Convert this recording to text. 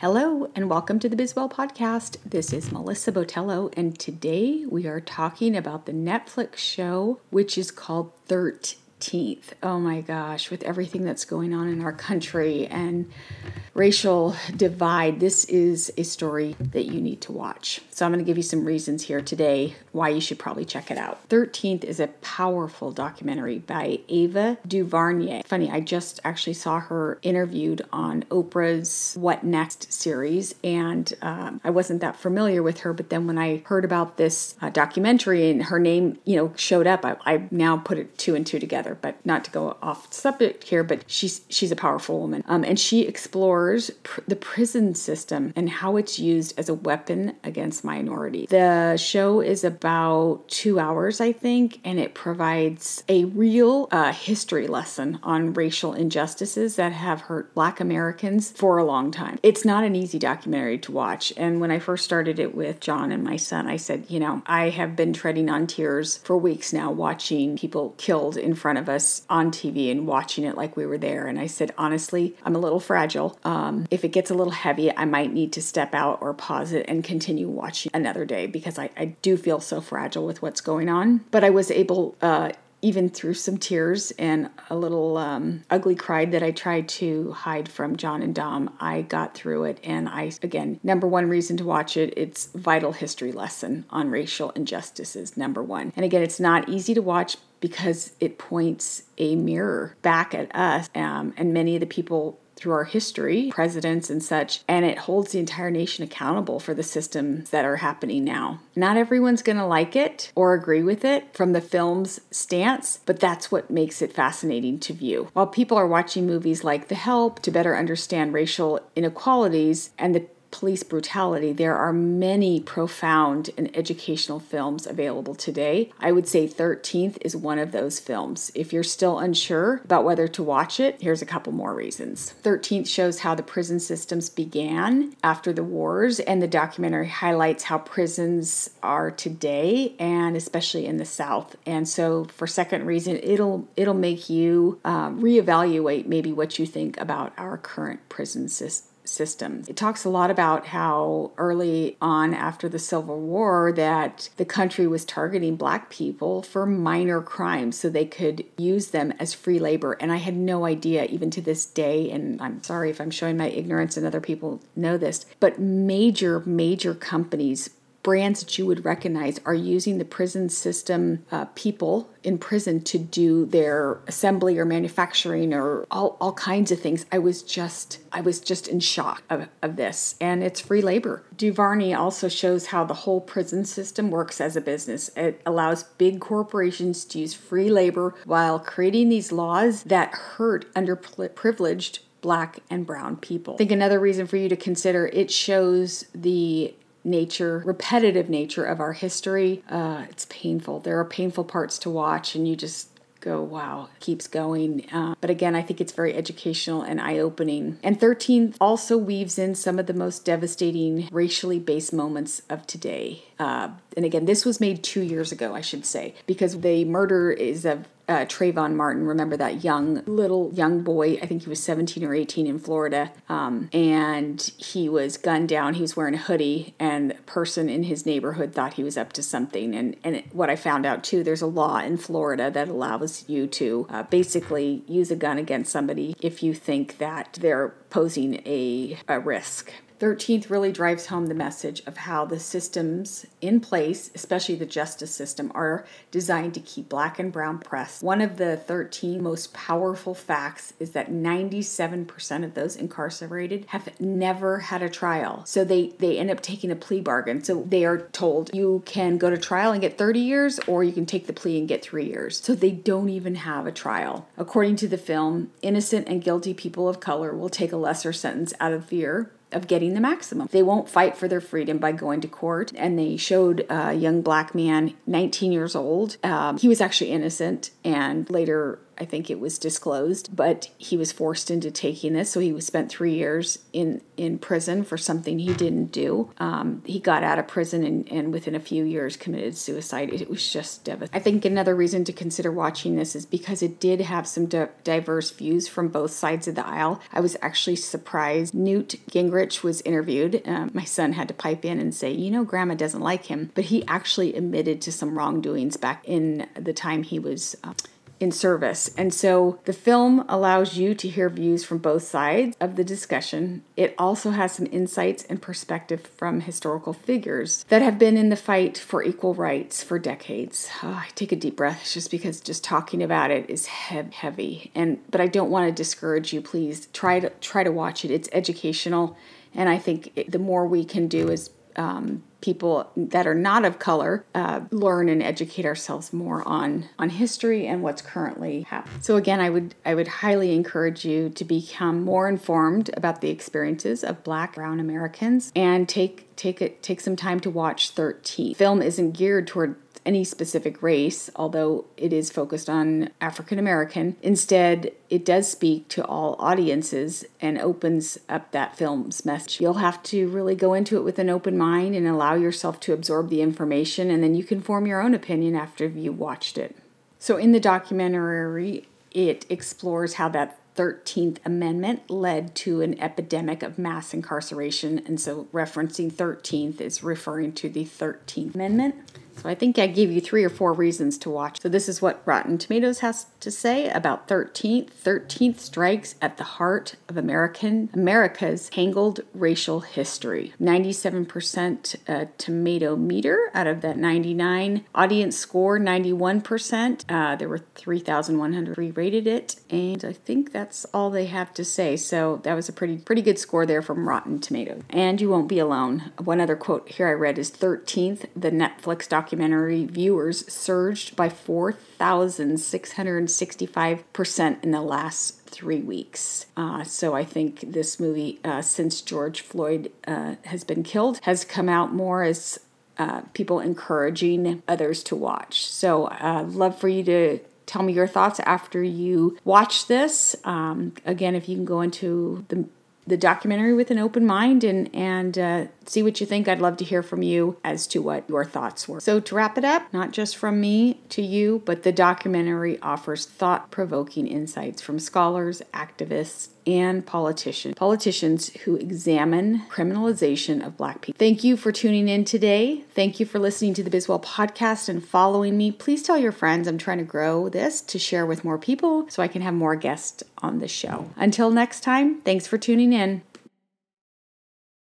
Hello, and welcome to the Bizwell Podcast. This is Melissa Botello, and today we are talking about the Netflix show, which is called 13th. Oh my gosh, with everything that's going on in our country and racial divide, this is a story that you need to watch. So, I'm going to give you some reasons here today why you should probably check it out. 13th is a powerful documentary by Ava DuVernay. Funny, I just actually saw her interviewed on Oprah's What Next series, and um, I wasn't that familiar with her, but then when I heard about this uh, documentary and her name, you know, showed up, I, I now put it two and two together. But not to go off subject here, but she's she's a powerful woman, um, and she explores explores pr- the prison system and how it's used as a weapon against minorities. The show is about two hours, I think, and it provides a real uh, history lesson on racial injustices that have hurt Black Americans for a long time. It's not an easy documentary to watch, and when I first started it with John and my son, I said, you know, I have been treading on tears for weeks now watching people killed in front of us on TV and watching it like we were there. And I said, honestly, I'm a little fragile. Um, if it gets a little heavy, I might need to step out or pause it and continue watching another day because I, I do feel so fragile with what's going on. But I was able, uh, even through some tears and a little um, ugly cry that I tried to hide from John and Dom, I got through it. And I, again, number one reason to watch it, it's vital history lesson on racial injustices, number one. And again, it's not easy to watch because it points a mirror back at us um, and many of the people through our history, presidents and such, and it holds the entire nation accountable for the systems that are happening now. Not everyone's going to like it or agree with it from the film's stance, but that's what makes it fascinating to view. While people are watching movies like The Help to better understand racial inequalities and the police brutality, there are many profound and educational films available today. I would say 13th is one of those films. If you're still unsure about whether to watch it, here's a couple more reasons. 13th shows how the prison systems began after the wars, and the documentary highlights how prisons are today and especially in the South. And so, for second reason, it'll it'll make you uh, reevaluate maybe what you think about our current prison system systems. It talks a lot about how early on after the Civil War that the country was targeting black people for minor crimes so they could use them as free labor and I had no idea even to this day and I'm sorry if I'm showing my ignorance and other people know this, but major major companies brands that you would recognize are using the prison system uh, people in prison to do their assembly or manufacturing or all, all kinds of things. I was just i was just in shock of, of this. And it's free labor. DuVernay also shows how the whole prison system works as a business. It allows big corporations to use free labor while creating these laws that hurt underprivileged black and brown people. I think another reason for you to consider it shows the nature, repetitive nature of our history. Uh, it's painful. There are painful parts to watch, and you just go, wow, keeps going. Uh, but again, I think it's very educational and eye opening. And 13 also weaves in some of the most devastating racially based moments of today. Uh, and again, this was made two years ago, I should say, because the murder is of uh, Trayvon Martin. Remember that young, little young boy? I think he was 17 or 18 in Florida. Um, and he was gunned down. He was wearing a hoodie, and a person in his neighborhood thought he was up to something. And, and what I found out too, there's a law in Florida that allows you to uh, basically use a gun against somebody if you think that they're posing a, a risk. 13th really drives home the message of how the systems in place, especially the justice system, are designed to keep black and brown press. One of the 13 most powerful facts is that 97% of those incarcerated have never had a trial. So they, they end up taking a plea bargain. So they are told you can go to trial and get 30 years, or you can take the plea and get three years. So they don't even have a trial. According to the film, innocent and guilty people of color will take a lesser sentence out of fear of getting the maximum. They won't fight for their freedom by going to court. And they showed a young black man, 19 years old. Um, he was actually innocent and later I think it was disclosed, but he was forced into taking this. So he was spent three years in, in prison for something he didn't do. Um, he got out of prison and, and within a few years committed suicide. It was just devastating. I think another reason to consider watching this is because it did have some di- diverse views from both sides of the aisle. I was actually surprised. Newt Gingrich was interviewed. Um, my son had to pipe in and say, you know, grandma doesn't like him, but he actually admitted to some wrongdoings back in the time he was. Uh, in service. And so the film allows you to hear views from both sides of the discussion. It also has some insights and perspective from historical figures that have been in the fight for equal rights for decades. Oh, I take a deep breath just because just talking about it is heavy. And but I don't want to discourage you. Please try to try to watch it. It's educational, and I think it, the more we can do is um, people that are not of color uh, learn and educate ourselves more on on history and what's currently happening. So again, I would I would highly encourage you to become more informed about the experiences of Black Brown Americans and take take it take some time to watch 13. Film isn't geared toward any specific race, although it is focused on African American. Instead, it does speak to all audiences and opens up that film's message. You'll have to really go into it with an open mind and allow yourself to absorb the information, and then you can form your own opinion after you've watched it. So, in the documentary, it explores how that 13th Amendment led to an epidemic of mass incarceration. And so, referencing 13th is referring to the 13th Amendment. So I think I gave you three or four reasons to watch. So this is what Rotten Tomatoes has to say about 13th. 13th strikes at the heart of American America's tangled racial history. 97% uh, tomato meter out of that 99. Audience score 91%. Uh, there were 3,100 rated it, and I think that's all they have to say. So that was a pretty pretty good score there from Rotten Tomatoes. And you won't be alone. One other quote here I read is 13th, the Netflix documentary documentary viewers surged by 4,665% in the last three weeks. Uh, so I think this movie, uh, since George Floyd uh, has been killed, has come out more as uh, people encouraging others to watch. So I'd uh, love for you to tell me your thoughts after you watch this. Um, again, if you can go into the the documentary with an open mind and and uh, see what you think. I'd love to hear from you as to what your thoughts were. So to wrap it up, not just from me to you, but the documentary offers thought-provoking insights from scholars, activists, and politicians, politicians who examine criminalization of black people. Thank you for tuning in today. Thank you for listening to the Bizwell podcast and following me. Please tell your friends I'm trying to grow this to share with more people so I can have more guests on the show. Until next time, thanks for tuning in.